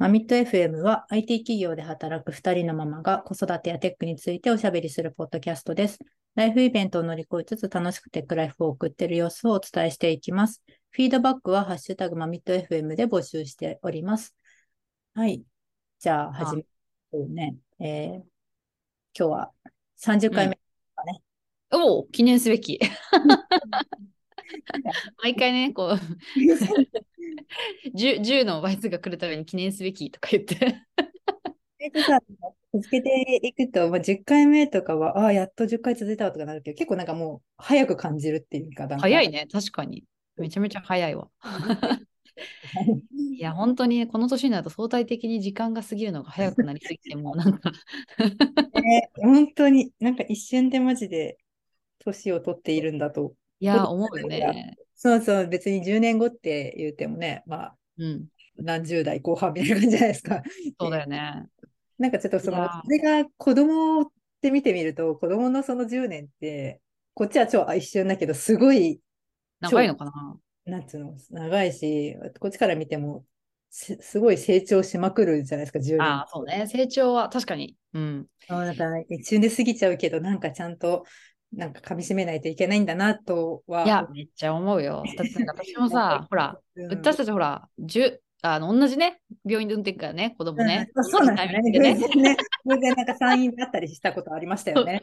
マミット FM は IT 企業で働く2人のママが子育てやテックについておしゃべりするポッドキャストです。ライフイベントを乗り越えつつ楽しくテックライフを送っている様子をお伝えしていきます。フィードバックはハッシュタグマミット FM で募集しております。はい。じゃあ、始めるね。えー、今日は30回目かね。うん、おお、記念すべき。毎回ね、こう 10, 10の倍数が来るために記念すべきとか言って続けていくと、まあ、10回目とかは、ああ、やっと10回続いたとかなるけど、結構なんかもう早く感じるっていうか、早いね、確かに。めちゃめちゃ早いわ。いや、本当にこの年になると相対的に時間が過ぎるのが早くなりすぎて、もうなんかえ本当になんか一瞬でマジで年を取っているんだといや、思うよね。そうそう、別に10年後って言ってもね、まあ、うん、何十代後半みたいな感じじゃないですか。そうだよね。なんかちょっとその、それが子供って見てみると、子供のその10年って、こっちは超一瞬だけど、すごい、長いのかな？なんつうの、長いし、こっちから見ても、すすごい成長しまくるじゃないですか、10年。ああ、そうね。成長は確かに。うん。そうだから一瞬で過ぎちゃうけど、なんかちゃんとなんか噛み締めないといけないんだなとは。いや、めっちゃ思うよ。だって私もさ、ほら、私たちほら、あの同じね、病院で運転からね、子供ね。うん、そうなんですね。偶然ね、偶然なんか産院だったりしたことありましたよね。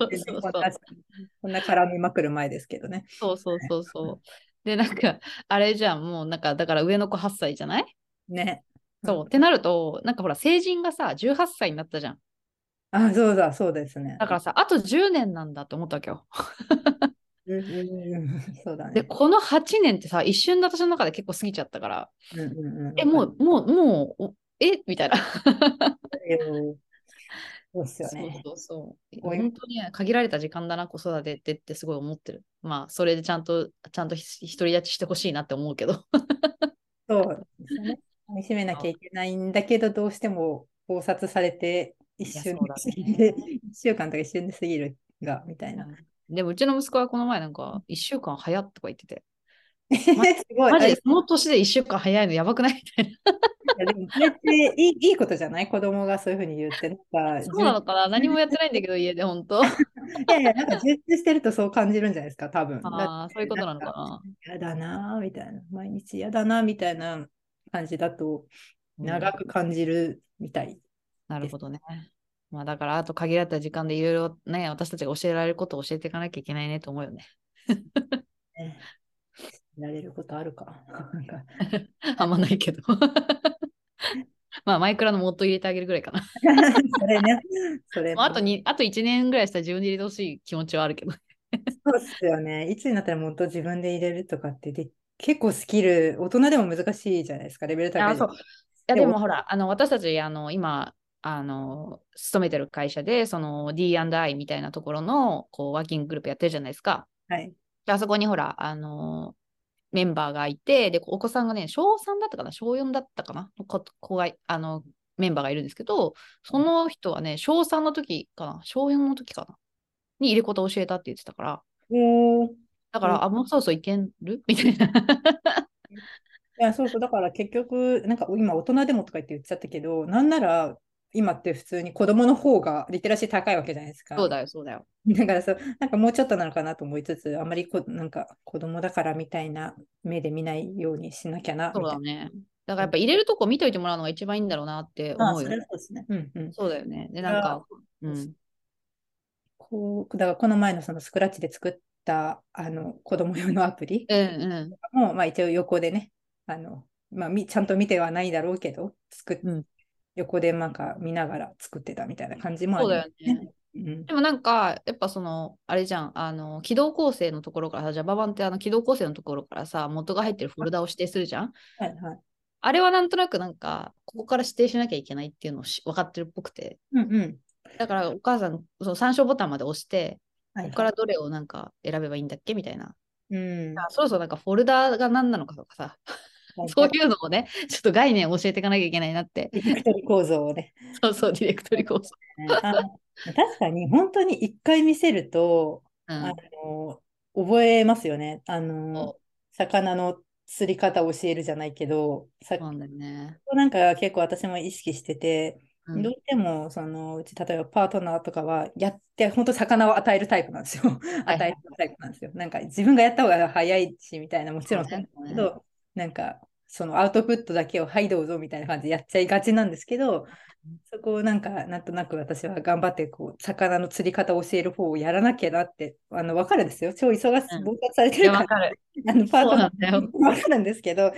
こんな絡みまくる前ですけどね。そうそうそうそう。で、なんか、あれじゃん、もうなんか、だから上の子8歳じゃない？ね。そう、ってなると、なんかほら、成人がさ、18歳になったじゃん。あ、そうだ、そうですね。だからさ、あと10年なんだと思ったわけよ。そうだね。で、この8年ってさ、一瞬で私の中で結構過ぎちゃったから、うんうんうん、え、もう、もう、もう、え？みたいな。そうっすよね。そうそうそう。本当に限られた時間だな、子育てってってすごい思ってる。まあ、それでちゃんと、ちゃんと独り立ちしてほしいなって思うけど。そうですね。見しめなきゃいけないんだけど、どうしても考察されて一瞬で、ね、1週間とか一瞬で過ぎるが、みたいな。でもうちの息子はこの前なんか、一週間早っとか言ってて。ま、すごい。マジでその年で一週間早いのやばくないみたいな。いやでもそれっていいいいことじゃない？子供がそういうふうに言って。なんか そうなのかな？何もやってないんだけど、家で本当。いやいや、なんか充実してるとそう感じるんじゃないですか、多分。ああ、そういうことなのかな。やだな、みたいな。毎日やだな、みたいな感じだと、長く感じるみたいなるほどね。まあだからあと限られた時間でいろいろね、私たちが教えられることを教えていかなきゃいけないねと思うよね。ねられることあるか。あんまないけど。まあマイクラのモッド入れてあげるぐらいかな。それね。それ、まあ、あとにあと1年ぐらいしたら自分で入れてほしい気持ちはあるけど。そうっすよね。いつになったらもっと自分で入れるとかってで結構スキル、大人でも難しいじゃないですか、レベル高い。あそういやでもほら、あの私たちあの今、あの勤めてる会社でその D&I みたいなところのこうワーキンググループやってるじゃないですか。はい、であそこにほらあのメンバーがいてでお子さんがね小3だったかな？小4だったかな？子子があのメンバーがいるんですけどその人はね小3の時かな？小4の時かな？に入れ子と教えたって言ってたから。だから、あ、もうそろそろいける？みたいな。いや、そうそう、だから結局、なんか今大人でもとか言って言っちゃったけど、なんなら今って普通に子供の方がリテラシー高いわけじゃないですか。そうだよ、そうだよ。だからそう、なんかもうちょっとなのかなと思いつつ、あまりこなんか子供だからみたいな目で見ないようにしなきゃな。そうだね。だからやっぱ入れるとこ見といてもらうのが一番いいんだろうなって思うよ。そうですね。うんうん。そうだよね。で、なんか、うん。こうだからこの前のそのスクラッチで作ったあの子供用のアプリうんうん、も、まあ、一応横でね、あのまあ、ちゃんと見てはないだろうけど、作っ、うん、横でなんか見ながら作ってたみたいな感じもある、ね、そうだよね。うん、でもなんか、やっぱその、あれじゃん、あの、起動構成のところからさ、Java 版ってあの起動構成のところからさ、元が入ってるフォルダを指定するじゃん。はいはい。あれはなんとなくなんか、ここから指定しなきゃいけないっていうのを分かってるっぽくて。うんうん。だからお母さん、その参照ボタンまで押して、はいはい、ここからどれをなんか選べばいいんだっけみたいな。うん、そろそろなんかフォルダが何なのかとかさ、そういうのをね、ちょっと概念を教えていかなきゃいけないなって。ディレクトリ構造をね。そうそう、ディレクトリ構造。確かに、本当に一回見せると、うん、あの覚えますよね。あの魚の釣り方を教えるじゃないけど、さそうなんだよね。なんか結構私も意識してて、うんどうしてもそのうち例えばパートナーとかはやって本当魚を与えるタイプなんですよ。はい与えるタイプなんですよ。なんか自分がやった方が早いしみたいなもちろんそうねそうなんだけど、なんかそのアウトプットだけをはいどうぞみたいな感じでやっちゃいがちなんですけど、そこをなんかなんとなく私は頑張ってこう魚の釣り方を教える方をやらなきゃなってあの分かるんですよ。超忙しい、うん忙殺されてるからわかる。あのパートナーそうなんだよ わかるんですけど、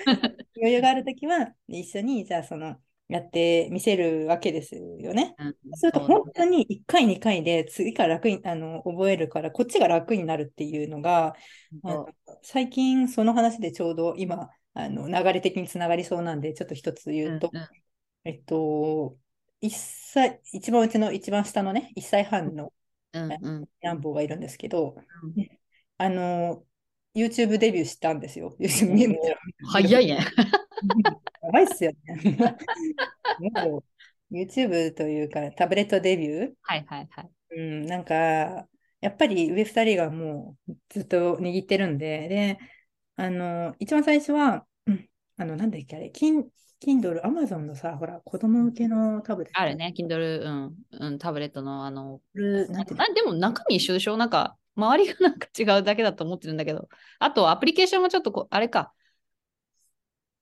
余裕があるときは一緒にじゃあそのやってみせるわけですよね。うんそうすると本当に1回、2回で次から楽にあの覚えるから、こっちが楽になるっていうのが、あの最近その話でちょうど今、あの流れ的につながりそうなんで、ちょっと一つ言うと、うんうんえっと、1歳、一番うちの一番下のね、1歳半のうんうんヤンボーがいるんですけど、うんあの、YouTube デビューしたんですよ。YouTube 見て早いね。やばいっすよね。もう YouTube というか、タブレットデビュー、はいはいはい。うん、なんか、やっぱり上2人がもうずっと握ってるんで、で、あの、一番最初は、うんあの、なんだっけ、あれ、キン Kindle、Amazon のさ、ほら、子供向けのタブレット。あるね、Kindle、うん、うん、タブレットのあの、なんてでも中身一緒でしょ？なんか、周りがなんか違うだけだと思ってるんだけど、あとアプリケーションもちょっとこう、あれか、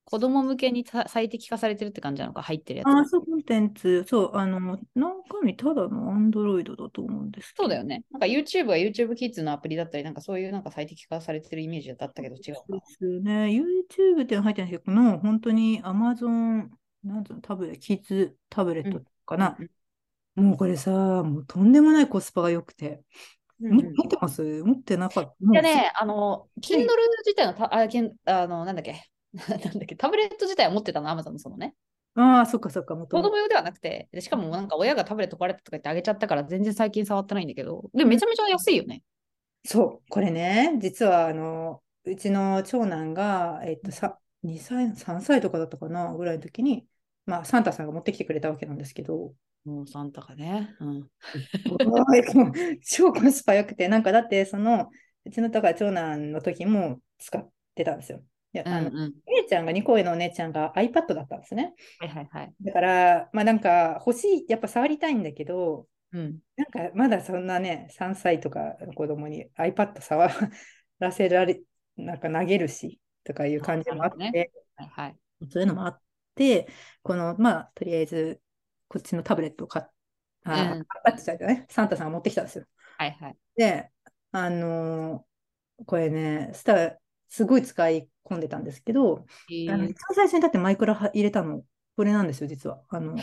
子供向けにさ最適化されてるって感じなのか、入ってるやつ。あ、そう、コンテンツ、そう、あの、中身ただの Android だと思うんです。そうだよね。なんか YouTube は YouTube Kids のアプリだったり、なんかそういうなんか最適化されてるイメージだったけど違うそうか。ですね。YouTube って入ってないけど、この本当に Amazon、なんつうの、タブレット、キッズタブレットかな。もうこれさ、もうとんでもないコスパが良くて。持ってます？持ってなかった。もうでね、あの、Kindle 自体のたあ、けんあの、なんだっけ、なんだっけ、タブレット自体は持ってたの、Amazon のそのね。ああ、そっかそっか、も子供用ではなくて、でしかもなんか親がタブレット壊れたとか言ってあげちゃったから全然最近触ってないんだけど、でもめちゃめちゃ安いよね。そう、これね、実はあの、うちの長男が、えっと、さ2歳、3歳とかだったかな、ぐらいの時に、まあ、サンタさんが持ってきてくれたわけなんですけど、もうサンタがね。うん。超コスパ良くて、なんかだって、その、うちのだから長男の時も使ってたんですよ。いやあのうんうん。姉ちゃんが、2個上のお姉ちゃんが iPad だったんですね。はいはいはい。だから、まあなんか欲しい、やっぱ触りたいんだけど、うん。なんかまだそんなね、3歳とかの子供に iPad 触らせられ、なんか投げるしとかいう感じもあって、なるはいはい。そういうのもあって、この、まあとりあえず、こっちのタブレットを買っあ、うん買ってきたんだよね。サンタさんが持ってきたんですよ。はいはい。で、あのーこれね、スター、すごい使い込んでたんですけど、えーあの一番最初にだってマイクラは入れたの、これなんですよ、実は。あの、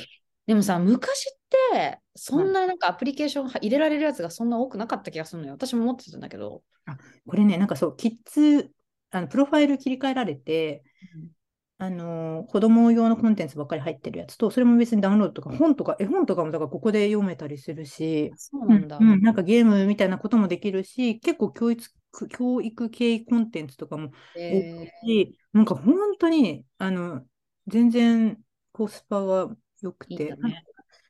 でもさ、昔って、そんななんかアプリケーション入れられるやつがそんな多くなかった気がするのよ。私も持ってたんだけど。これね、なんかそう、キッズ、あのプロファイル切り替えられて、あのー子供用のコンテンツばっかり入ってるやつと、それも別にダウンロードとか、本とか、絵本とかもだからここで読めたりするし、そうなんだ。うんうんなんかゲームみたいなこともできるし、結構教育教育系コンテンツとかもえ多いし、なんか本当にあの全然コスパが良くて、いいね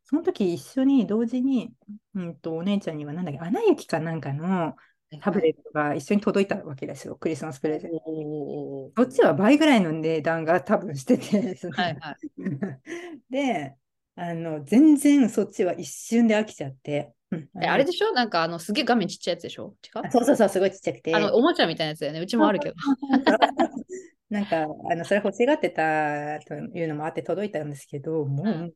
その時一緒に同時に、うん、とお姉ちゃんにはなんだっけ、アナ雪かなんかのタブレットが一緒に届いたわけですよ、クリスマスプレゼント。そっちは倍ぐらいの値段が多分してて、そのはいはい。で、あの全然そっちは一瞬で飽きちゃって。あれでしょ？なんかあのすげえ画面ちっちゃいやつでしょ？違う？あそうそうそう、すごいちっちゃくて。あのおもちゃみたいなやつだよね。うちもあるけど。なんか、あの、それ欲しがってたというのもあって届いたんですけど、もう、うん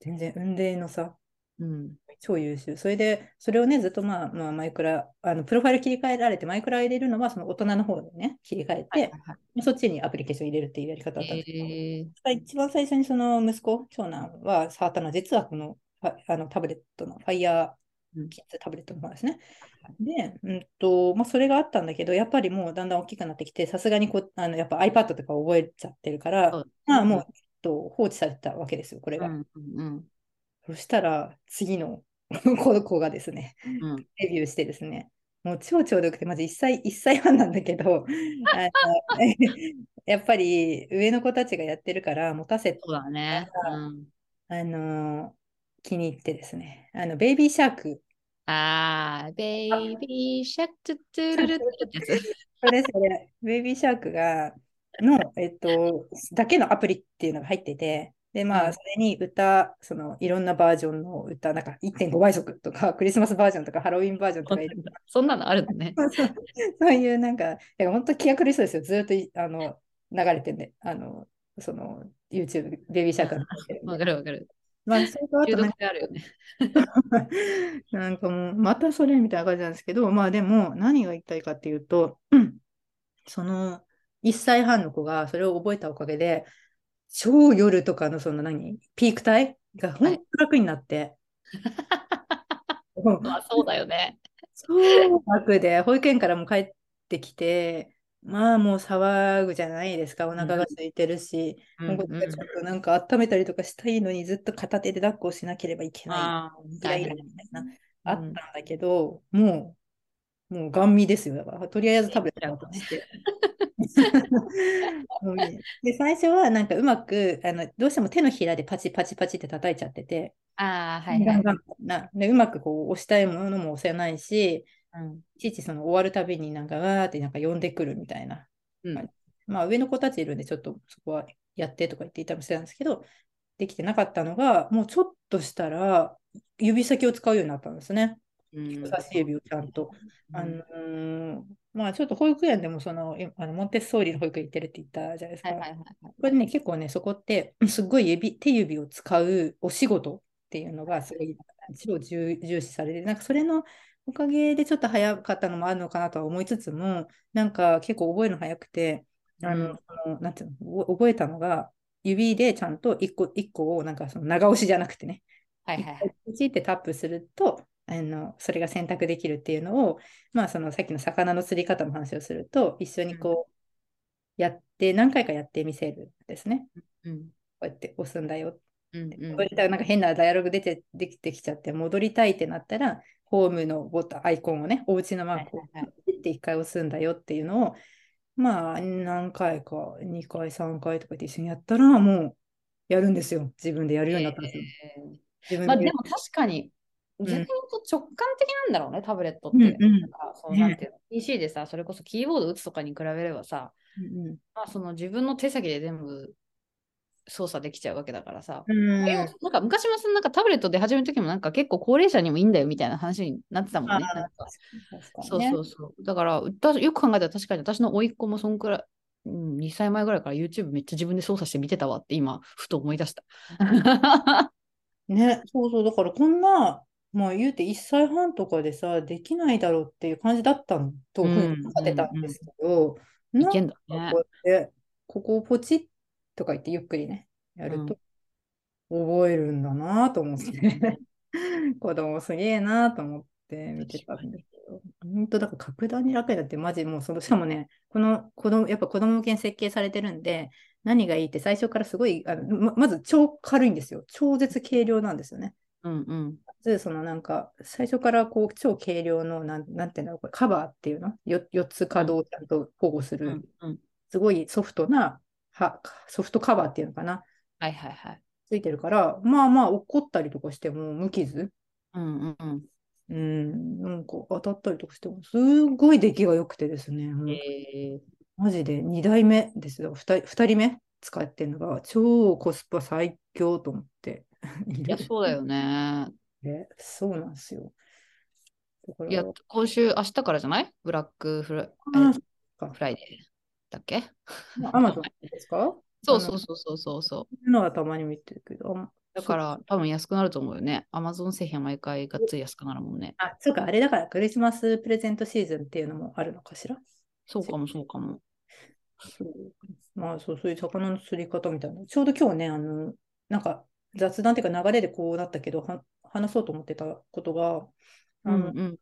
全然運命の差、うん。超優秀。それで、それをね、ずっとまあ、まあ、マイクラ、あの、プロファイル切り替えられて、マイクラ入れるのは、その大人の方でね、切り替えて、はいはいはいそっちにアプリケーション入れるっていうやり方だったんですけど、えー一番最初にその息子、長男は触ったのは、実はこのファあのタブレットの Fire うんキッズタブレットの方ですね。で、うんとまあ、それがあったんだけど、やっぱりもうだんだん大きくなってきて、さすがにこうあのやっぱ iPad とか覚えちゃってるから、まあもう、えっと放置されてたわけですよ、これが。うんうんそしたら、次の この子がですね、うんうん。デビューしてですね、もう超ちょうどよくて、まず1歳、1歳半なんだけど、あの やっぱり上の子たちがやってるから、持たせてそうだね。うん、あの気に入ってですね、あの Baby Shark、あー、 Baby Shark トゥトゥルルルってやつ。それそれ、 Baby Shark が、の、えっと、だけのアプリっていうのが入ってて、で、まあ、うんそれに歌、その、いろんなバージョンの歌、なんか1.5倍速とか、クリスマスバージョンとか、ハロウィンバージョンとかいろいろそんなのあるのね。そういうなんか、いや本当気が狂いそうですよ。ずっといあの流れてね、あの、その YouTube、ベビーシャークが流れてるんでわかるわかる。まあ、それとあとなんか性あるよね。なんかもう、またそれみたいな感じなんですけど、まあでも、何が言いたいかっていうと、う んその1歳半の子がそれを覚えたおかげで、超夜とかのその何、ピーク帯？が本当楽になって、も うまあそうだよね。超楽で、保育園からも帰ってきて、まあもう騒ぐじゃないですか、お腹が空いてるし、うんもうちょっとなんか温めたりとかしたいのにずっと片手で抱っこしなければいけない。みたいな、あったうん。んだけど、もう、もうガン見ですよ。だから、とりあえずタブレット渡して。ね で、最初はなんかうまく、あの、どうしても手のひらでパチパチパチって叩いちゃってて、ああ、はいはい。なでうまくこう押したいものも押せないし、うんいちいちその終わるたびになんかわーってなんか呼んでくるみたいな。うんまあ上の子たちいるんでちょっとそこはやってとか言っていたりしてたんですけど、できてなかったのが、もうちょっとしたら指先を使うようになったんですね。うん人差し指をちゃんと。うんあのーまあちょっと保育園でもそのいあのモンテッソーリの保育園行ってるって言ったじゃないですか。これね、結構ね、そこってすっごい指手指を使うお仕事っていうのがすごい超重重視されて、なんかそれのおかげでちょっと早かったのもあるのかなとは思いつつも、なんか結構覚えるの早くて、あの、なんていうの、お覚えたのが、指でちゃんと一個一個をなんかその長押しじゃなくてね、はいはいはい。ってタップすると、あのそれが選択できるっていうのを、まあ、そのさっきの魚の釣り方の話をすると、一緒にこうやって、何回かやってみせるんですね。うんこうやって押すんだよ。うんうん戻りたい、なんか変なダイアログ出てできてきちゃって、戻りたいってなったら、ホームのボタン、アイコンをね、お家のマークをはいはいはいピッて1回押すんだよっていうのを、まあ、何回か、2回、3回とかで一緒にやったら、もうやるんですよ。自分でやるようになったんですよ。えー自分でまあでも確かに、ん逆に言うと直感的なんだろうね、タブレットって。うんうんなんかそうねなんていうの PC でさ、それこそキーボード打つとかに比べればさ、うんまあ、その自分の手先で全部操作できちゃうわけだからさ。うんなんか昔もそのなんかタブレットで始めるときもなんか結構高齢者にもいいんだよみたいな話になってたもんね。んそうねそうそう。だから、だよく考えたら確かに私の甥っ子もそんくらい、うん、2歳前ぐらいから YouTube めっちゃ自分で操作して見てたわって今、ふと思い出した。ね、そうそう、だからこんな、まあ言うて1歳半とかでさ、できないだろうっていう感じだったのと、思ってたんですけど、なんねか。こうやって、ここをポチッとか言ってゆっくりね、やると、覚えるんだなと思って、子供すげえなと思って見てたんですけど、本当だから格段に楽になって、マジもうその、しかもね、この子供、やっぱ子供向けに設計されてるんで、何がいいって最初からすごい、あのままず超軽いんですよ。超絶軽量なんですよね。うんうん。まずそのなんか最初からこう超軽量のなんなんていうんだろうこれカバーっていうの？よ4つ可動をちゃんと保護する、うんうん。すごいソフトなはソフトカバーっていうのかな？はいはいはい。ついてるからまあまあ落ったりとかしても無傷？うんうんうん。うんなんか当たったりとかしてもすごい出来が良くてですね、えマジで2代目ですよ 2, 2人目？使ってるのが超コスパ最強と思っていや、そうだよね。ねそうなんですよいや、今週、明日からじゃない？ブラックフラフライデーだっけ？アマゾンですか？そうそうそうそうそうそう。うのはたまに見てるけど。あだから、多分安くなると思うよね。アマゾン製品は毎回がっつり安くなるもんね。あ、そうか、あれだからクリスマスプレゼントシーズンっていうのもあるのかしら？そうかもそうかも。そうまあそう、そういう魚の釣り方みたいな。ちょうど今日ね、あの、なんか雑談っていうか流れでこうなったけど、は話そうと思ってたことが、あの、うんうん。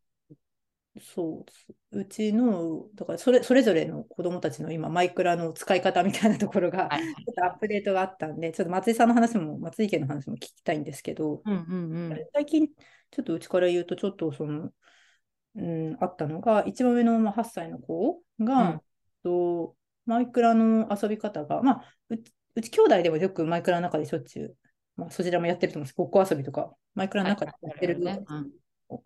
そう、うちの、だからそれそれぞれの子供たちの今、マイクラの使い方みたいなところが、はいちょっとアップデートがあったんで、ちょっと松井さんの話も、松井家の話も聞きたいんですけど、うんうんうん。最近、ちょっとうちから言うと、ちょっとその、うん、あったのが、一番上のまあ8歳の子が、うんとマイクラの遊び方が、まあ、うちうち兄弟でもよくマイクラの中でしょっちゅう、まあ、そちらもやってると思うんですごっこ遊びとか、マイクラの中でやってる、ね。うん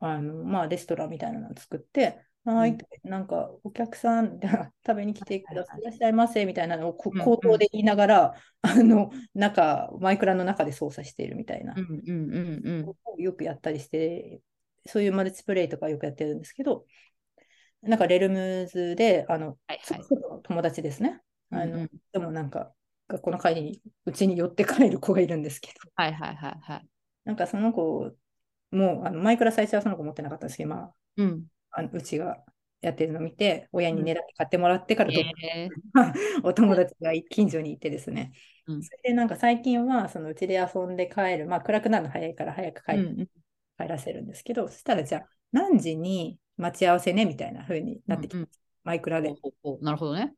あのまあ、レストランみたいなのを作って、はい、うんなんかお客さん 食べに来てくださはいいいらっしゃいませみたいなのを口頭で言いながら、あの中、マイクラの中で操作しているみたいなうんうんうんうん。をよくやったりして、そういうマルチプレイとかよくやってるんですけど、なんかレルムズで、あの、はいはい。友達ですね。あのうんうんでもなんか、学校の帰りにうちに寄って帰る子がいるんですけど、はいはいはいはい。なんかその子も、あのマイクラ最初はその子持ってなかったんですけど、まあ、うん。あのうちがやってるのを見て、親に狙って買ってもらってからどっかえー お友達が近所にいてですね。うんそれでなんか最近はそのうちで遊んで帰る、まあ暗くなるの早いから早く帰,、うんうん帰らせるんですけど、そしたらじゃあ何時に待ち合わせねみたいな風になってきて、うんうんマイクラで。なるほどね。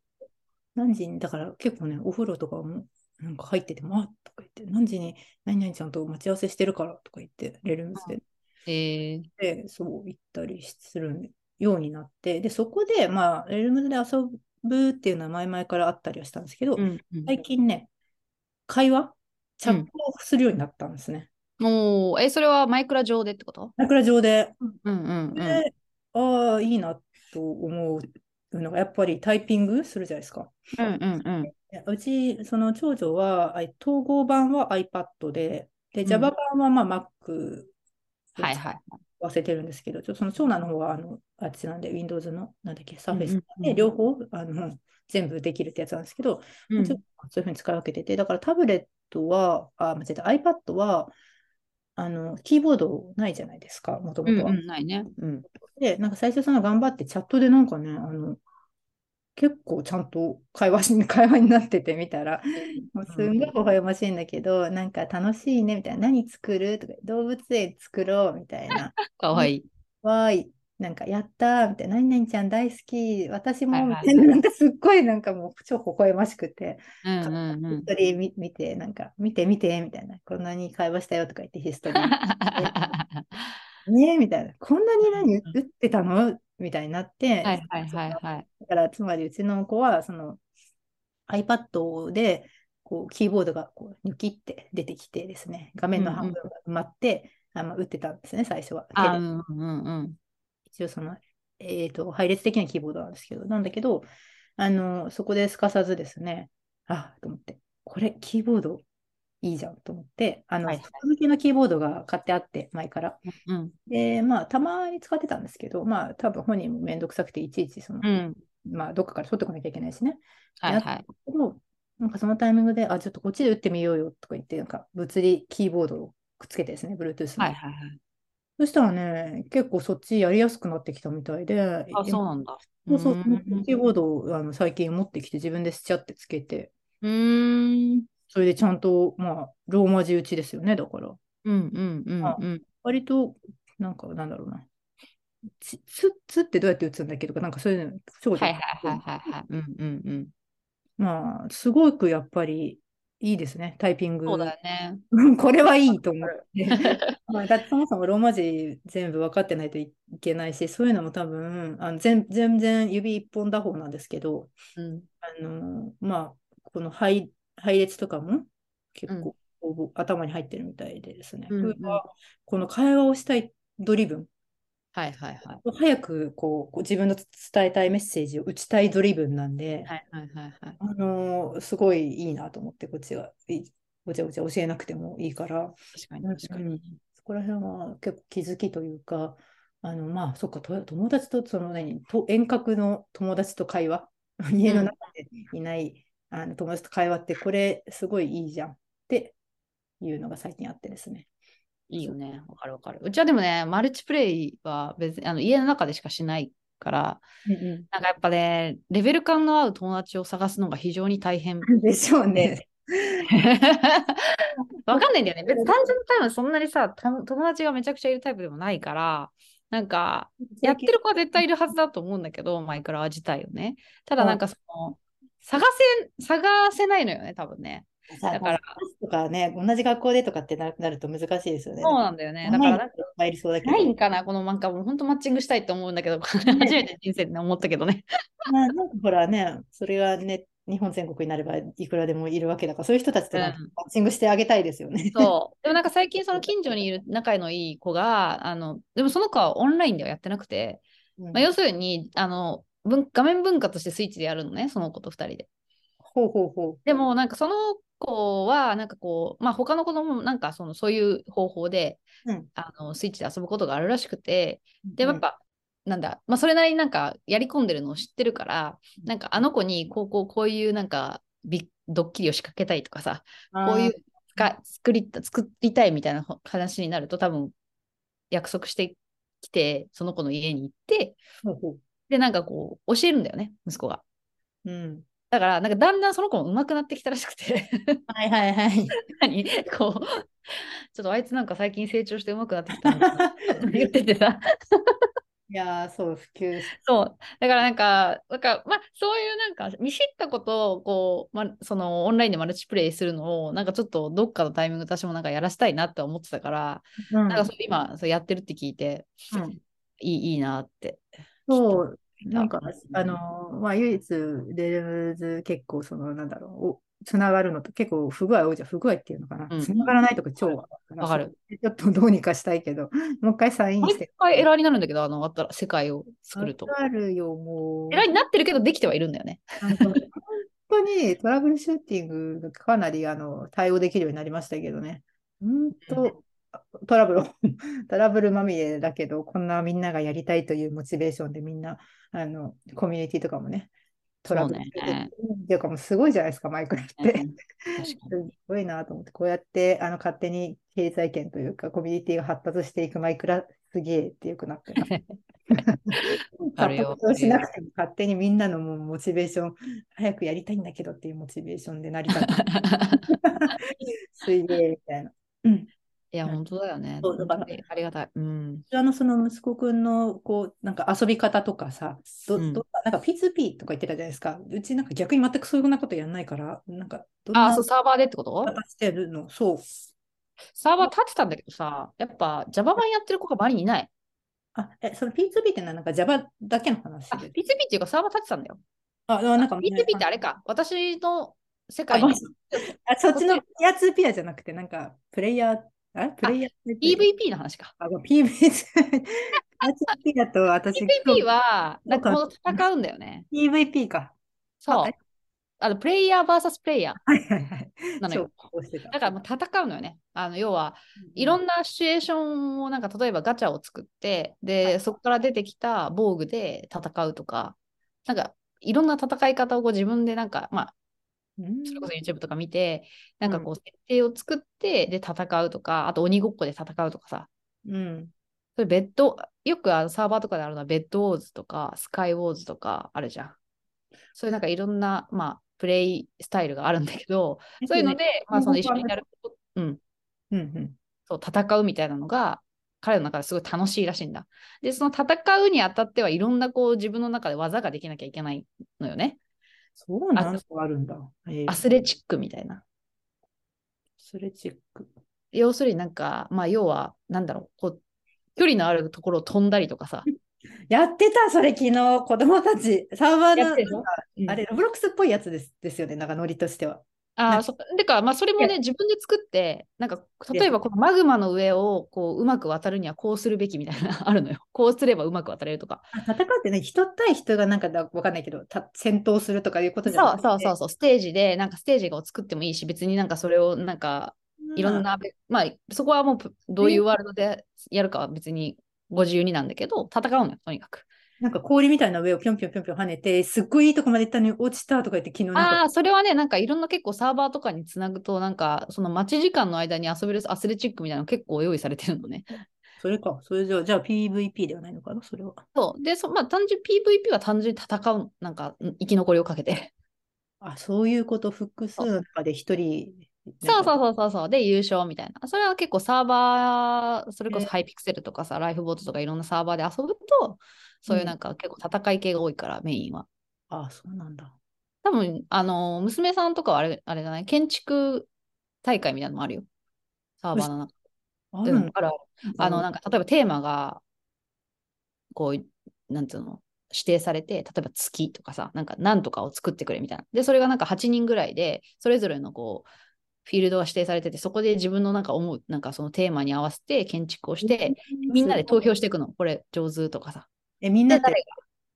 何時に、だから結構ね、お風呂とかもなんか入ってても、あとか言って、何時に何々ちゃんと待ち合わせしてるからとか言って、レルムズでえーで、そう行ったりするようになって、で、そこで、まあ、レルムズで遊ぶっていうのは前々からあったりはしたんですけど、うんうん最近ね、会話、チャットをするようになったんですね。もう、え、それはマイクラ上でってこと？マイクラ上で。うんうんうん。で、ああ、いいなと思うのが、やっぱりタイピングするじゃないですか。うんうんうん。でうち、その長女は、あ統合版は iPad で、で、ん Java 版はまあ Mac はいはい。忘れてるんですけど、ちょその長男の方は、あの、あっちなんで、Windows の、なんだっけ、うんうん Surface うんで、両方、あの、全部できるってやつなんですけど、うんちょっとそういうふうに使い分けてて、だからタブレットは、あ、間違えた、iPad は、あの、キーボードないじゃないですか、もともとは。うんうん、ないね。うん。で、なんか最初その頑張ってチャットでなんかね、あの、結構ちゃんと会話し、会話になっててみたら、もうすんごい微笑ましいんだけど、なんか楽しいねみたいな、何作る？とか、動物園作ろうみたいな、かわいい。わーい、なんかやったーみたいな、何々ちゃん大好き、私もみたいな、なんかすっごいなんかもう超微笑ましくて、うんうんうんヒス。トリー見見て、なんか見て見てみたいな、こんなに会話したよとか言ってヒストリー。ねえみたいな、こんなに何打ってたの？みたいになって、はいはいはいはい。だから、つまりうちの子は、その iPad で、こう、キーボードがこう、ニョキって出てきてですね、画面の半分が埋まって、あまあ、打ってたんですね、最初は。うんうんうん。一応その、えっと、配列的なキーボードなんですけど、なんだけど、あの、そこですかさずですね、あ、と思って、これ、キーボードいいじゃんと思って、あの、はいはい外向きのキーボードが買ってあって、前から。うんで、まあ、たまに使ってたんですけど、まあ、多分本人もめんどくさくて、いちいち、その、うん。まあ、どっかから取ってこなきゃいけないしね。はいはい。なんかそのタイミングで、あ、ちょっとこっちで打ってみようよとか言って、なんか物理キーボードをくっつけてですね、Bluetooth に。はいはいはい。そしたらね、結構そっちやりやすくなってきたみたいで、あ、そうなんだ。そうそう、うんキーボードをあの最近持ってきて自分でスチャってつけて、うーん。それでちゃんと、まあ、ローマ字打ちですよね、だから。うんうんうんうん。割と、なんか、なんだろうな。つ、つ、つってどうやって打つんだっけとか、なんかそういうの、はいはいはいはいはい。うんうんうん。まあ、すごくやっぱりいいですね、タイピング。そうだよね。う んこれはいいと思って。まあ、だってそもそもローマ字全部分かってないといけないし、そういうのも多分、あの全全然指一本打法なんですけど、うん。あのまあ、この配配列とかも結構、こう頭に入ってるみたいでですね、うんうんこれはこの会話をしたいドリブン、はいはいはい。早くこう自分の伝えたいメッセージを打ちたいドリブンなんで、はいはいはいはい。あのすごいいいなと思って、こっちがいいごちゃごちゃ教えなくてもいいから、確かに確かに。そこら辺は結構気づきというか、あのまあ、そっか、と友達とその何と遠隔の友達と会話、家の中でいない、あの友達と会話って、これすごいいいじゃんっていうのが最近あってですね。いいよね。わかるわかる。うちはでもね、マルチプレイは別にあの家の中でしかしないから、なんかやっぱね、レベル感の合う友達を探すのが非常に大変。でしょうね。わかんないんだよね。別に単純に多分そんなにさ、た友達がめちゃくちゃいるタイプでもないから、なんか、やってる子は絶対いるはずだと思うんだけど、マイクラ自体をね。ただなんかその、探せ、探せないのよね、多分ね。だから、とかね、同じ学校でとかってななると難しいですよね。そうなんだよね。だからなんか、入りそうだけど。ないんかな、このなんかもう本当マッチングしたいと思うんだけど、初めて人生で思ったけどね。まあ、なんかほらね、それがね、日本全国になればいくらでもいるわけだから、そういう人たちとマッチングしてあげたいですよね。そう。でもなんか最近その近所にいる仲のいい子が、あの、でもその子はオンラインではやってなくて、うんまあ、要するにあの文画面文化としてスイッチでやるのね、その子と2人で。ほうほうほでもなんかその子はなんかこう、まあ、他の子供もなんかそのそういう方法でう。うん。あのスイッチで遊ぶことがあるらしくて、で、うんやっぱ、なんだ、まあ、それなりになんかやり込んでるのを知ってるから、なんかあの子にこうこうこういうなんかビドッキリを仕掛けたいとかさ、こういうか作り作りたいみたいな話になると多分約束してきて、その子の家に行って、で、なんかこう教えるんだよね、息子が。う。うん。だから、なんかだんだんその子も上手くなってきたらしくて、はいはいはい。何？こう、ちょっとあいつなんか最近成長して上手くなってきた 言っててさ。いやー、そう、普及しそう。だからなんか、なんかまあ、そういうなんか見知ったことをこう、まあ、そのオンラインでマルチプレイするのを、なんかちょっとどっかのタイミング私もなんかやらせたいなって思ってたから、うんなんかそれ今そうやってるって聞いて、うんいいいいなって。そう、なんかうん、あの、まあ、唯一、レルムズ結構、その、なんだろう、おつながるのと結構不具合多いじゃん。不具合っていうのかな。うんつながらないとか超わわかる。ちょっとどうにかしたいけど、もう一回サインもう一して。回エラーになるんだけど、あの、あったら世界を作ると。わかるよ、もう。エラーになってるけど、できてはいるんだよね。本当にトラブルシューティング、かなりあの対応できるようになりましたけどね。本当、トラブル、トラブルまみれだけど、こんなみんながやりたいというモチベーションでみんな、あの、コミュニティとかもね、トラブルっていうかもうすごいじゃないですか、マイクラって。すごいなと思って、こうやってあの勝手に経済圏というか、コミュニティが発達していくマイクラすげえってよくなってます。発達をしなくても勝手にみんなのもうモチベーション、早くやりたいんだけどっていうモチベーションで成り立って、すげえみたいな。うん。いや、本当だよね。そうだからありがたい。うん。あのその息子くんのこうなんか遊び方とかさ、どうんどなんか P2P とか言ってたじゃないですか。うちなんか逆に全くそういうなことやらないから、なんかどんあ、なそう、サーバーでってこと？方してるのそう。サーバー立ってたんだけどさ、やっぱ Java 版やってる子が周りにいない。あ、え、その P2P ってのはなんか Java だけの話あ、P2P で。っていうかサーバー立ってたんだよ。あ、あなんか P2P ってあれか。私の世あ界にあそっちのピア 2P アじゃなくて、なんかプレイヤー、あプレイヤー PVP の話か。PVP だと私、PVP は、そうんかこう戦うんだよね。PVP か。そうあの、プレイヤー VS プレイヤはいはいはい。ーなのよ。だからもう戦うのよね。あの、要は、いろんなシチュエーションをなんか例えばガチャを作ってで、はいそこから出てきた防具で戦うとかなんかいろんな戦い方をこう自分でなんかまあうんそれこそ YouTube とか見て、なんかこう設定を作ってで戦うとかあと鬼ごっこで戦うとかさうん。それベッドよくあのサーバーとかであるのはベッドウォーズとかスカイウォーズとかあるじゃんそういうなんかいろんなまあプレイスタイルがあるんだけどそういうので、まあその一緒にやることうんうんうん。そう戦うみたいなのが彼の中ですごい楽しいらしいんだ。で、その戦うにあたってはいろんなこう自分の中で技ができなきゃいけないのよね。そうなんですあるんだ？えーアスレチックみたいな。アスレチック。要するになんか、まあ要は、なんだろう、こう、距離のあるところを飛んだりとかさ。やってた、それ昨日、子供たち。サーバーのあれ、ロブロックスっぽいやつですですよね、なんかノリとしては。ああ、そでか、まあそれもね、自分で作って、なんか、例えばこのマグマの上をこううまく渡るにはこうするべきみたいな あるのよ。こうすればうまく渡れるとか。あ戦ってね、人対人がなんかだわかんないけど、た戦闘するとかいうことじゃそうなくてそうそうそう、ステージで、なんかステージを作ってもいいし、別になんかそれをなんかいろんな、まあ、そこはもうぷどういうワールドでやるかは別にご自由になんだけど、戦うのよ、とにかく。なんか氷みたいな上をぴょんぴょんぴょんぴょん跳ねて、すっごいいいとこまで行ったのに落ちたとか言って、昨日ああ、それはね、なんかいろんな結構サーバーとかにつなぐと、なんかその待ち時間の間に遊べるアスレチックみたいなの結構用意されてるのね。それか、それじゃあ、じゃあ PVP ではないのかな、それは。そう。で、そまあ単純 PVP は単純に戦う、なんかうん生き残りをかけて。あ、そういうこと、複数の中で一人。そうそうそうそうそう。で、優勝みたいな。それは結構サーバー、それこそえーハイピクセルとかさ、ライフボートとかいろんなサーバーで遊ぶと、そういうなんか結構戦い系が多いから、メインは。あ、そうなんだ。多分、あの、娘さんとかはあれ、あれだね、建築大会みたいなのもあるよ。サーバーの中。あだ。うんあるあるあの、なんか、例えばテーマが、こう、なんつうの、指定されて、例えば月とかさ、なんか何とかを作ってくれみたいな。で、それがなんか8人ぐらいで、それぞれのこう、フィールドが指定されてて、そこで自分のなんか思う、なんかそのテーマに合わせて建築をして、みんなで投票していくの。これ上手とかさ。え、みんなって？で誰、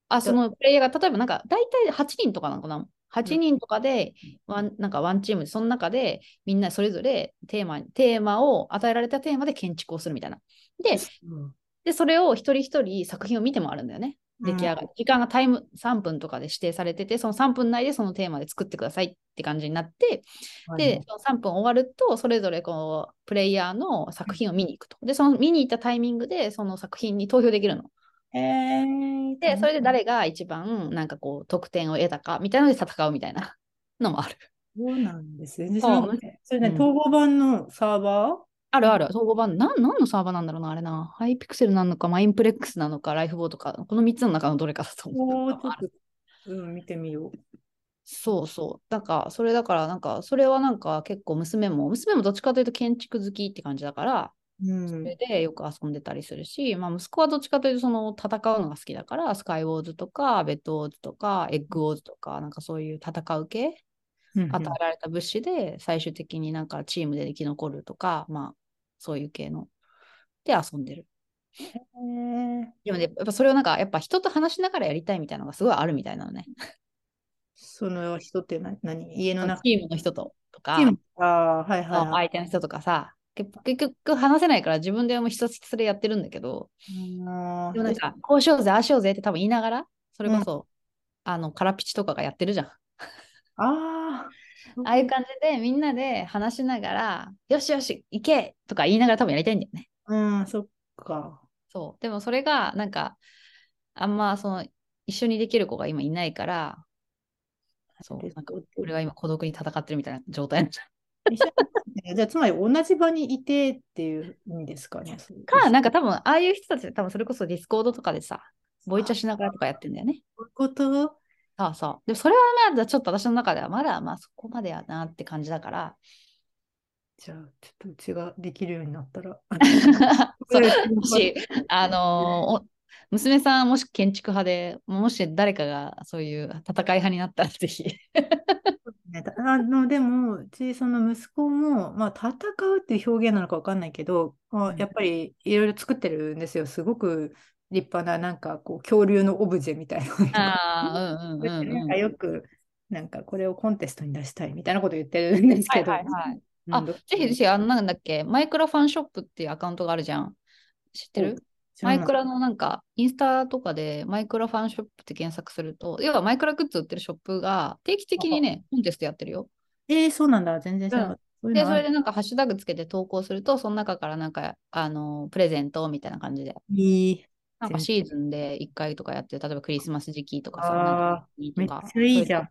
あ、そのプレイヤーが、例えばなんか、大体8人とかなのかな ?8 人とかで、ワンなんかワンチームで、その中でみんなそれぞれテーマ、テーマを、与えられたテーマで建築をするみたいな。で、うんでそれを一人一人作品を見て回るんだよね。出来上がり。時間がタイム3分とかで指定されてて、その3分内でそのテーマで作ってくださいって感じになって、で、その3分終わると、それぞれこう、プレイヤーの作品を見に行くと。で、その見に行ったタイミングで、その作品に投票できるの。えー、で、それで誰が一番、なんかこう、得点を得たかみたいなので戦うみたいな のもある。そうなんですね。でそうそれね、うん統合版のサーバあるある、総合版、なん、何のサーバーなんだろうな、あれな。ハイピクセルなのか、マインプレックスなのか、ライフボードか、この3つの中のどれかだとー思う。をちょっと、うん、見てみよう。そうそう。だから、それだから、なんか、それはなんか結構娘も、娘もどっちかというと建築好きって感じだから、うん。それでよく遊んでたりするし、まあ、息子はどっちかというと、その戦うのが好きだから、スカイウォーズとか、ベッドウォーズとか、エッグウォーズとか、なんかそういう戦う系、うんうん。与えられた物資で、最終的になんかチームで生き残るとか、まあ、そういう系の、で遊んでる。でもね、やっぱそれをなんか、やっぱ人と話しながらやりたいみたいなのがすごいあるみたいなのね。その人って何何？家の中。チームの人ととか、あーはいはいはい。相手の人とかさ、結結局話せないから自分でも一つ一つでやってるんだけど、でもなんか、こうしようぜ、ああしようぜって多分言いながら、それこそ、あの、カラピチとかがやってるじゃん。あーああいう感じでみんなで話しながら、よしよし、行けとか言いながら多分やりたいんだよね。うん、そっか。そう。でもそれが、なんか、あんまその、一緒にできる子が今いないから、そう、なんか、俺は今孤独に戦ってるみたいな状態なんじゃ一緒に じゃあ、つまり同じ場にいてっていう意味ですかね。か、なんか多分、ああいう人たち、多分それこそディスコードとかでさ、ボイチャしながらとかやってんだよね。そういうこと？そうそう。でもそれはまだちょっと私の中ではまだまあそこまでやなって感じだから。じゃあ、ちょっとうちができるようになったら。もし、あのーお娘さんもし建築派で、もし誰かがそういう戦い派になったらぜひ。あのでも、うちその息子も、まあ、戦うっていう表現なのか分かんないけど、まあうんやっぱりいろいろ作ってるんですよ。すごく立派な、なんかこう恐竜のオブジェみたいなのとか。ああ、うんうんうん、うんなんか。よく、なんかこれをコンテストに出したいみたいなこと言ってるんですけど。はいはいはいうんあ、ぜひぜひ、あの、なんだっけ、マイクラファンショップっていうアカウントがあるじゃん。知ってる？マイクラのなんか、インスタとかでマイクラファンショップって検索すると、要はマイクラグッズ売ってるショップが定期的にね、コンテストやってるよ。えー、そうなんだ。全然知らなかった。そういうで、それでなんかハッシュタグつけて投稿すると、その中からなんか、あの、プレゼントみたいな感じで、いい。なんかシーズンで1回とかやってる、例えばクリスマス時期とかさ、なんかめっかちゃいいじゃん。そ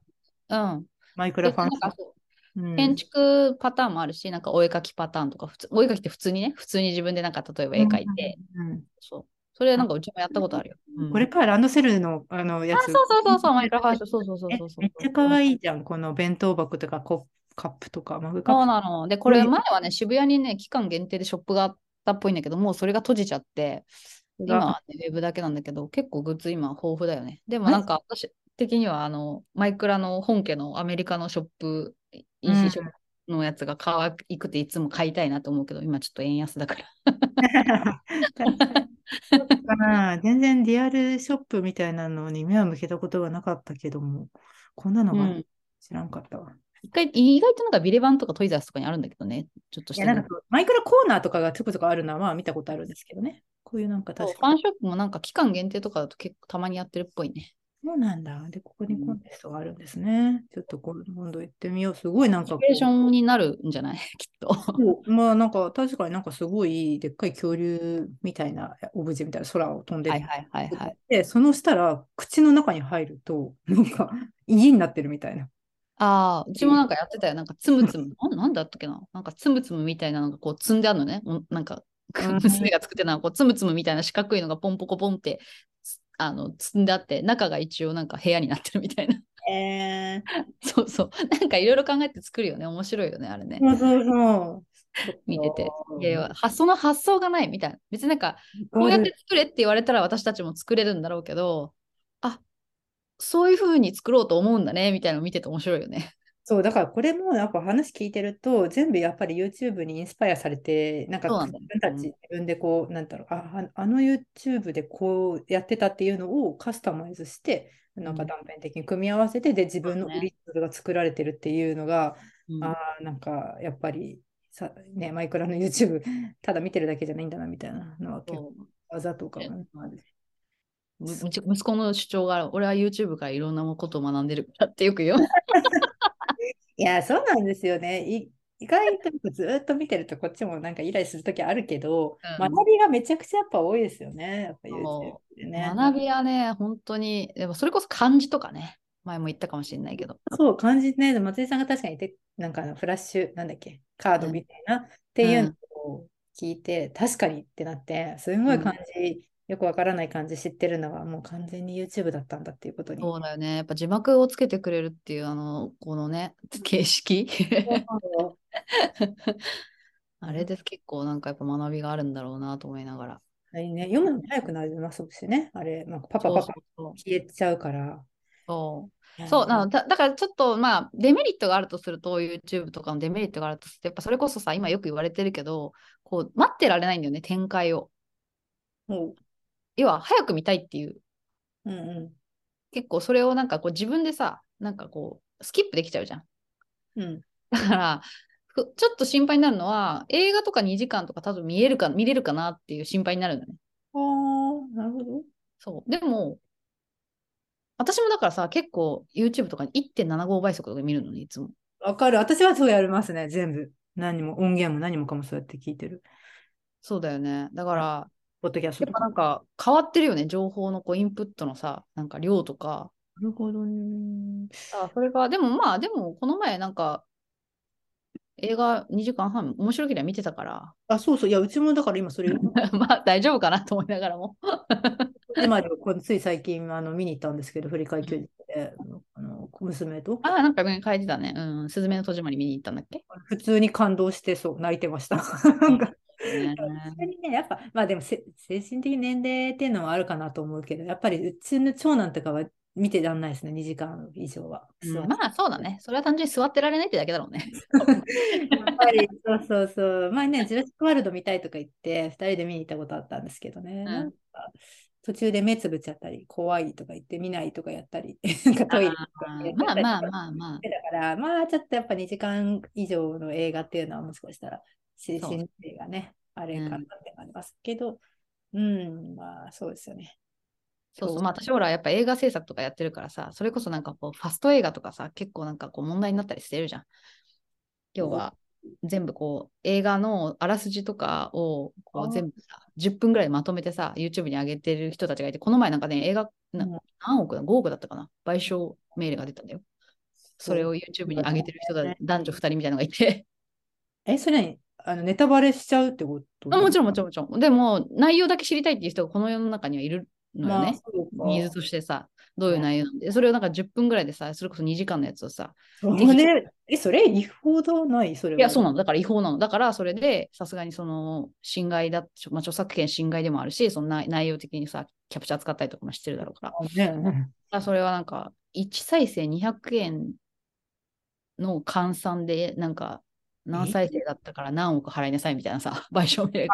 うん。マイクでラファンなんかそううん建築パターンもあるし、なんかお絵描きパターンとか、普通お絵描きって普通にね、普通に自分でなんか例えば絵描いて、うんうんそう。それなんかうちもやったことあるよ。うんこれか、ランドセルのあのやあ、つ。そうそうそうそう、マイクラファンション、そうそうそうえそうそう。めっちゃ可愛いじゃん。この弁当箱とかコカップとかマグカッそうプ。なの。で、これ前はね、渋谷にね、期間限定でショップがあったっぽいんだけど、もうそれが閉じちゃって、今はね、ウェブだけなんだけど、結構グッズ今豊富だよね。でもなんか私的には、あの、マイクラの本家のアメリカのショップ、EC ショップのやつが可愛くていつも買いたいなと思うけど、今ちょっと円安だから。全然リアルショップみたいなのに目は向けたことがなかったけども、こんなのがうん知らんかったわ。一回意外となんかビレバンとかトイザースとかにあるんだけどね、ちょっとしいや、てねなんかマイクラコーナーとかがちょこちょこあるのはまあ見たことあるんですけどね。こういうなんか確かに。ファンショップもなんか期間限定とかだと結構たまにやってるっぽいね。そうなんだ。で、ここにコンテストがあるんですね。ちょっと今度行ってみよう。すごいなんかモチベーションになるんじゃない？きっと。まあなんか確かになんかすごいでっかい恐竜みたいなオブジェみたいな空を飛んでてはいはいはいはい。で、その下ら口の中に入ると、なんか家になってるみたいな。ああ、うちもなんかやってたよ。なんかつむつむ。なんなんだったっけな？なんかつむつむみたいなのがこう積んであるのね。なんかうん 娘が作ってたのはこうつむつむみたいな四角いのがポンポコポンってつあの積んであって、中が一応なんか部屋になってるみたいな。え そうそう。なんかいろいろ考えて作るよね。面白いよね、あれね。そうそうそう。見てて。うんいやいや発想の発想がないみたいな。別になんか、こうやって作れって言われたら私たちも作れるんだろうけど、あそういう風に作ろうと思うんだね、みたいなのを見てて面白いよね。そう、だからこれもやっぱ話聞いてると、全部やっぱり YouTube にインスパイアされて、なんかそうなんだよ自分たち、自分でこう、なんだろう、あ、ああの YouTube でこうやってたっていうのをカスタマイズして、なんか断片的に組み合わせて、で、自分のオリジナルが作られてるっていうのが、うん。ああ、なんかやっぱりさ、ね、マイクラの YouTube、ただ見てるだけじゃないんだなみたいなのは結構そう。技とかもね。あるしむむち 息子の主張が、俺は YouTube からいろんなことを学んでるからってよく言う。いや、そうなんですよね。い意外とずっと見てるとこっちもなんかイライラするときあるけど、うん学びがめちゃくちゃやっぱ多いですよね。やっぱ YouTube ね。学びはね、本当に、でもそれこそ漢字とかね、前も言ったかもしれないけど。そう、感じね。松井さんが確かにて、なんかあのフラッシュ、なんだっけ、カードみたいな、っていうのを聞いて、確かにってなって、すごい感じ、よくわからない感じ知ってるのは、もう完全に YouTube だったんだっていうことに。そうだよね。やっぱ字幕をつけてくれるっていう、あの、このね、形式。あれで結構なんかやっぱ学びがあるんだろうなと思いながら。あれね、読むのも早くなりますしね。あれ、なんかパパパパ消えちゃうから。そうそうなのだだからちょっとまあデメリットがあるとすると YouTube とかのデメリットがあるとするとやっぱそれこそさ今よく言われてるけどこう待ってられないんだよね展開をも要は早く見たいっていうう、うんうん。結構それをなんかこう自分でさなんかこうスキップできちゃうじゃんうん。だからふちょっと心配になるのは映画とか2時間とか多分見えるか見れるかなっていう心配になるんだねああ、なるほど。そうでも私もだからさ結構 YouTube とか1.75倍速とかで見るのねいつもわかる。私はそうやりますね、全部。何も、音源も何もかもそうやって聞いてる。そうだよねだからポッドキャストやっぱなんか変わってるよね、情報のこうインプットのさ、なんか量とか。なるほどね。あそれが、でもまあ、でもこの前なんか映画2時間半、面白ければ見てたから、あ、そうそう。いや、うちもだから今それ、まあ大丈夫かなと思いながらも。今つい最近あの見に行ったんですけど、振り返り休日で、あの娘とああ、なんかね、書いてたね。うん、すずめの戸締まり見に行ったんだっけ、普通に感動して、そう、泣いてました。なんかね普通にね、やっぱ、まあでもせ精神的年齢っていうのはあるかなと思うけど、やっぱりうちの長男とかは見てらんないですね、2時間以上は。うんまあそうだね。それは単純に座ってられないってだけだろうね。やっぱり、そうそうそう。前ね、ジュラシックワールド見たいとか言って、2人で見に行ったことあったんですけどね。んなんか途中で目つぶっちゃったり、怖いとか言って見ないとかやったり、なんかトイレとかまあまあまあまあ。だから、まあちょっとやっぱ2時間以上の映画っていうのはもしかしたら精そう神性がね、あれかなうんってありますけど、うん、まあそうですよね。そうそう、まあ私ほらやっぱ映画制作とかやってるからさ、それこそなんかこうファスト映画とかさ、結構なんかこう問題になったりしてるじゃん。要は全部こう映画のあらすじとかをこう全部さ、10分ぐらいまとめてさ、YouTube に上げてる人たちがいて、この前なんかね、映画何億だ ?5 億だったかな？賠償命令が出たんだよ。それを YouTube に上げてる人だ、ね男女2人みたいなのがいて。え、それ何？あのネタバレしちゃうってこと？あもちろんもちろんもちろん。でも内容だけ知りたいっていう人がこの世の中にはいるのよね。まあニーズとしてさ、どういう内容なんで、それをなんか10分ぐらいでさ、それこそ2時間のやつをさ、そうね、え、それ違法だない？それは。いや、そうなの。だから違法なの。だから、それで、さすがにその、侵害だ、まあ、著作権侵害でもあるし、その内内容的にさ、キャプチャー使ったりとかもしてるだろうから。あね。あそれはなんか、1再生200円の換算で、なんか、何再生だったから何億払いなさいみたいなさ、賠償命令。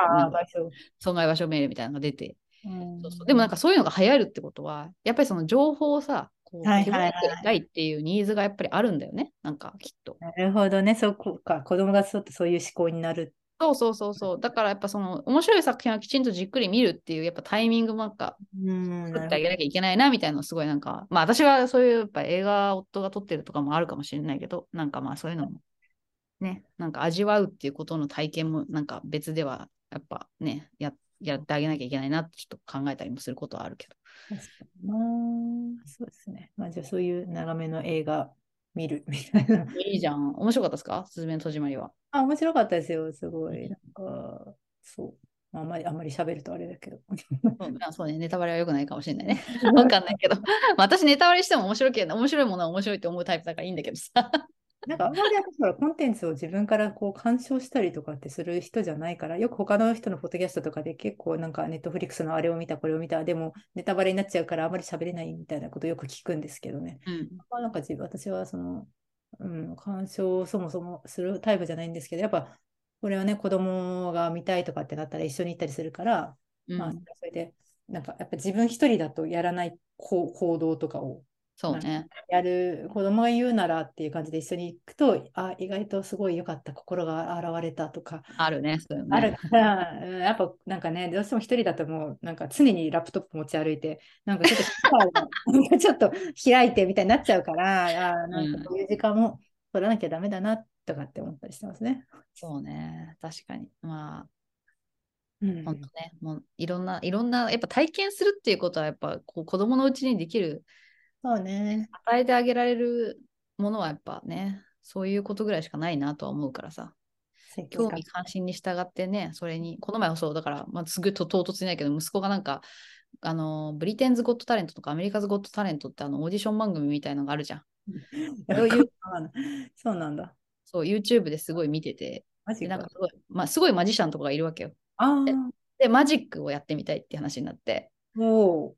損害賠償命令みたいなのが出て、うんそうそうでもなんかそういうのが流行るってことは、やっぱりその情報をさ、こう、はいはいはい手早く得たいっていうニーズがやっぱりあるんだよね。なんかきっと。なるほどね、そこか。子供がそうってそういう思考になる。そうそうそうそう。だからやっぱその面白い作品はきちんとじっくり見るっていうやっぱタイミングもなんかうん作ってあげなきゃいけないなみたいなのすごいなんか、まあ私はそういうやっぱ映画夫が撮ってるとかもあるかもしれないけど、なんかまあそういうのもね、なんか味わうっていうことの体験もなんか別ではやっぱね、ややってあげなきゃいけないなってちょっと考えたりもすることはあるけど。確かになそうですね。まあ、じゃあそういう長めの映画見るみたいな。いいじゃん。面白かったですか？すずめの戸締まりは。あ、面白かったですよ、すごい。なんか、そう。まああんまり、あんまり喋るとあれだけど。そうあそうね、ネタバレは良くないかもしれないね。わかんないけど。まあ私ネタバレしても面白いけど、面白いものは面白いって思うタイプだからいいんだけどさ。なんかあんまり私ほらコンテンツを自分からこう鑑賞したりとかってする人じゃないから、よく他の人のポッドキャストとかで結構なんかネットフリックスのあれを見た、これを見た、でもネタバレになっちゃうからあまり喋れないみたいなことをよく聞くんですけどね。うん。まあ、なんか自分私はそのうん、干渉をそもそもするタイプじゃないんですけど、やっぱこれはね、子供が見たいとかってなったら一緒に行ったりするから、うんまあ、それで、なんかやっぱ自分一人だとやらない行行動とかをそうね。やる子供が言うならっていう感じで一緒に行くと、あ、意外とすごい良かった、心が現れたとか、あるね。そうよねあるから、うんやっぱなんかね、どうしても一人だともう、なんか常にラップトップ持ち歩いて、なんかちょっと なんかちょっと開いてみたいになっちゃうから、あなんかこういう時間も取らなきゃダメだなとかって思ったりしてますね。そうね。確かに。まあ、うん本当ね。もういろんな、いろんな、やっぱ体験するっていうことは、やっぱこう子供のうちにできる、そうね。与えてあげられるものはやっぱね、そういうことぐらいしかないなとは思うからさ。興味関心に従ってね、それに、この前もそう、だから、まあ、すぐと唐突にないけど、息子がなんか、あの、ブリテンズ・ゴット・タレントとかアメリカズ・ゴット・タレントってあのオーディション番組みたいのがあるじゃん。そういうそうなんだ。そう、YouTube ですごい見てて、マジなんか。すごい、まあ、すごいマジシャンとかがいるわけよ。あで、マジックをやってみたいって話になって、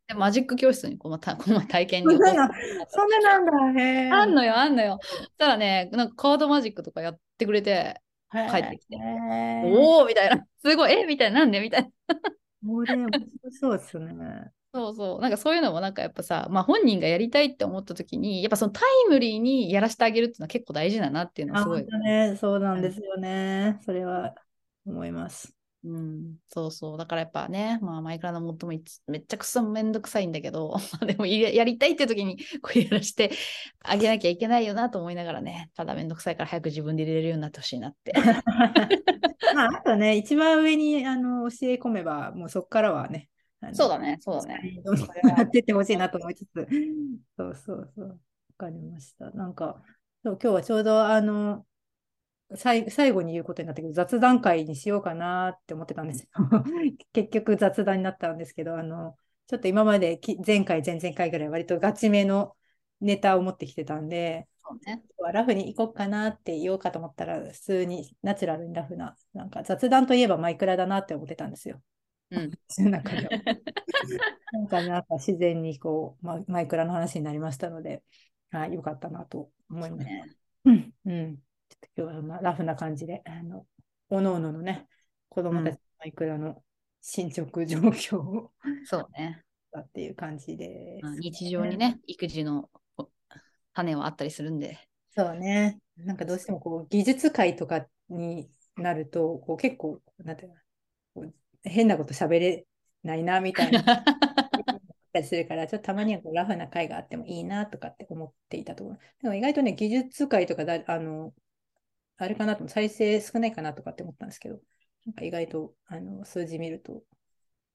でマジック教室にこのた この前体験う。にそんな、そんななんだ。へえ。あんのよ、あんのよ。そしたらね、なんかカードマジックとかやってくれて、帰ってきておおみたいな、すごい、えみたいな、なんでみたいな。これ面白そうですね。そうそう。なんかそういうのもなんかやっぱさ、まあ本人がやりたいって思った時に、やっぱそのタイムリーにやらせてあげるっていうのは結構大事だなっていうのはあ、すごいね、そうなんですよね。それは思います。うん、そうそう。だからやっぱね、まあマイクラの最もめっちゃくそめんどくさいんだけど、まあでもややりたいって時に こうやらしてあげなきゃいけないよなと思いながらね、ただめんどくさいから早く自分で入れれるようになってほしいなって。まあ、あとね、一番上にあの教え込めば、もうそこからはね、そうだね、そうだね。どんどんやっていってほしいなと思いつつ、そうそうそう、わかりました。なんか、そう今日はちょうどあの、最最後に言うことになったけど、雑談会にしようかなって思ってたんですよ。結局雑談になったんですけど、あの、ちょっと今までき前回、前々回ぐらい割とガチめのネタを持ってきてたんで、そうね。ラフに行こうかなって言おうかと思ったら、普通にナチュラルにラフな、なんか雑談といえばマイクラだなって思ってたんですよ。うん。私 の中では。なんかなんか自然にこう、ま、マイクラの話になりましたので、はい、よかったなと思います。ねうん、うん。ちょっと今日はまあラフな感じで、あの、おのおののね、子供たちのマイクラの進捗状況をそうね。だっていう感じでまあす。日常にね、育児のお種はあったりするんで。そうね。なんかどうしてもこう技術界とかになると、こう結構、なんていうの変なこと喋れないなみたいなったりするから、ちょっとたまにはこうラフな会があってもいいなとかって思っていたところ。でも意外とね、技術界とかだ、あの、あれかなと、再生少ないかなとかって思ったんですけど、なんか意外とあの数字見ると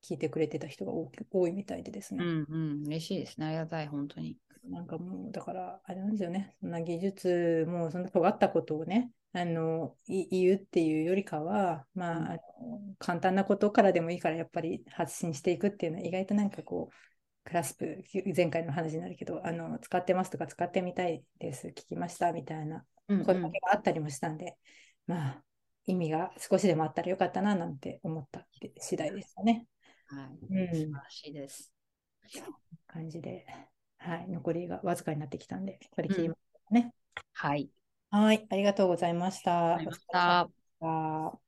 聞いてくれてた人が多いみたいでですね。うんうん、嬉しいですね。ありがたい、本当に。なんかもう、だから、あれなんですよね。そんな技術、もうそんな尖ったことをね、あの、い言うっていうよりかは、まあ、あの簡単なことからでもいいから、やっぱり発信していくっていうのは、意外となんかこう、クラスプ、前回の話になるけど、あの、使ってますとか、使ってみたいです、聞きましたみたいなうん声かけがあったりもしたんで、まあ、意味が少しでもあったらよかったな、なんて思った次第でしたね。はい、うん素晴らしいです。感じで、はい、残りがわずかになってきたんで、これ切りますね。はい。はい、ありがとうございました。ありがとうございました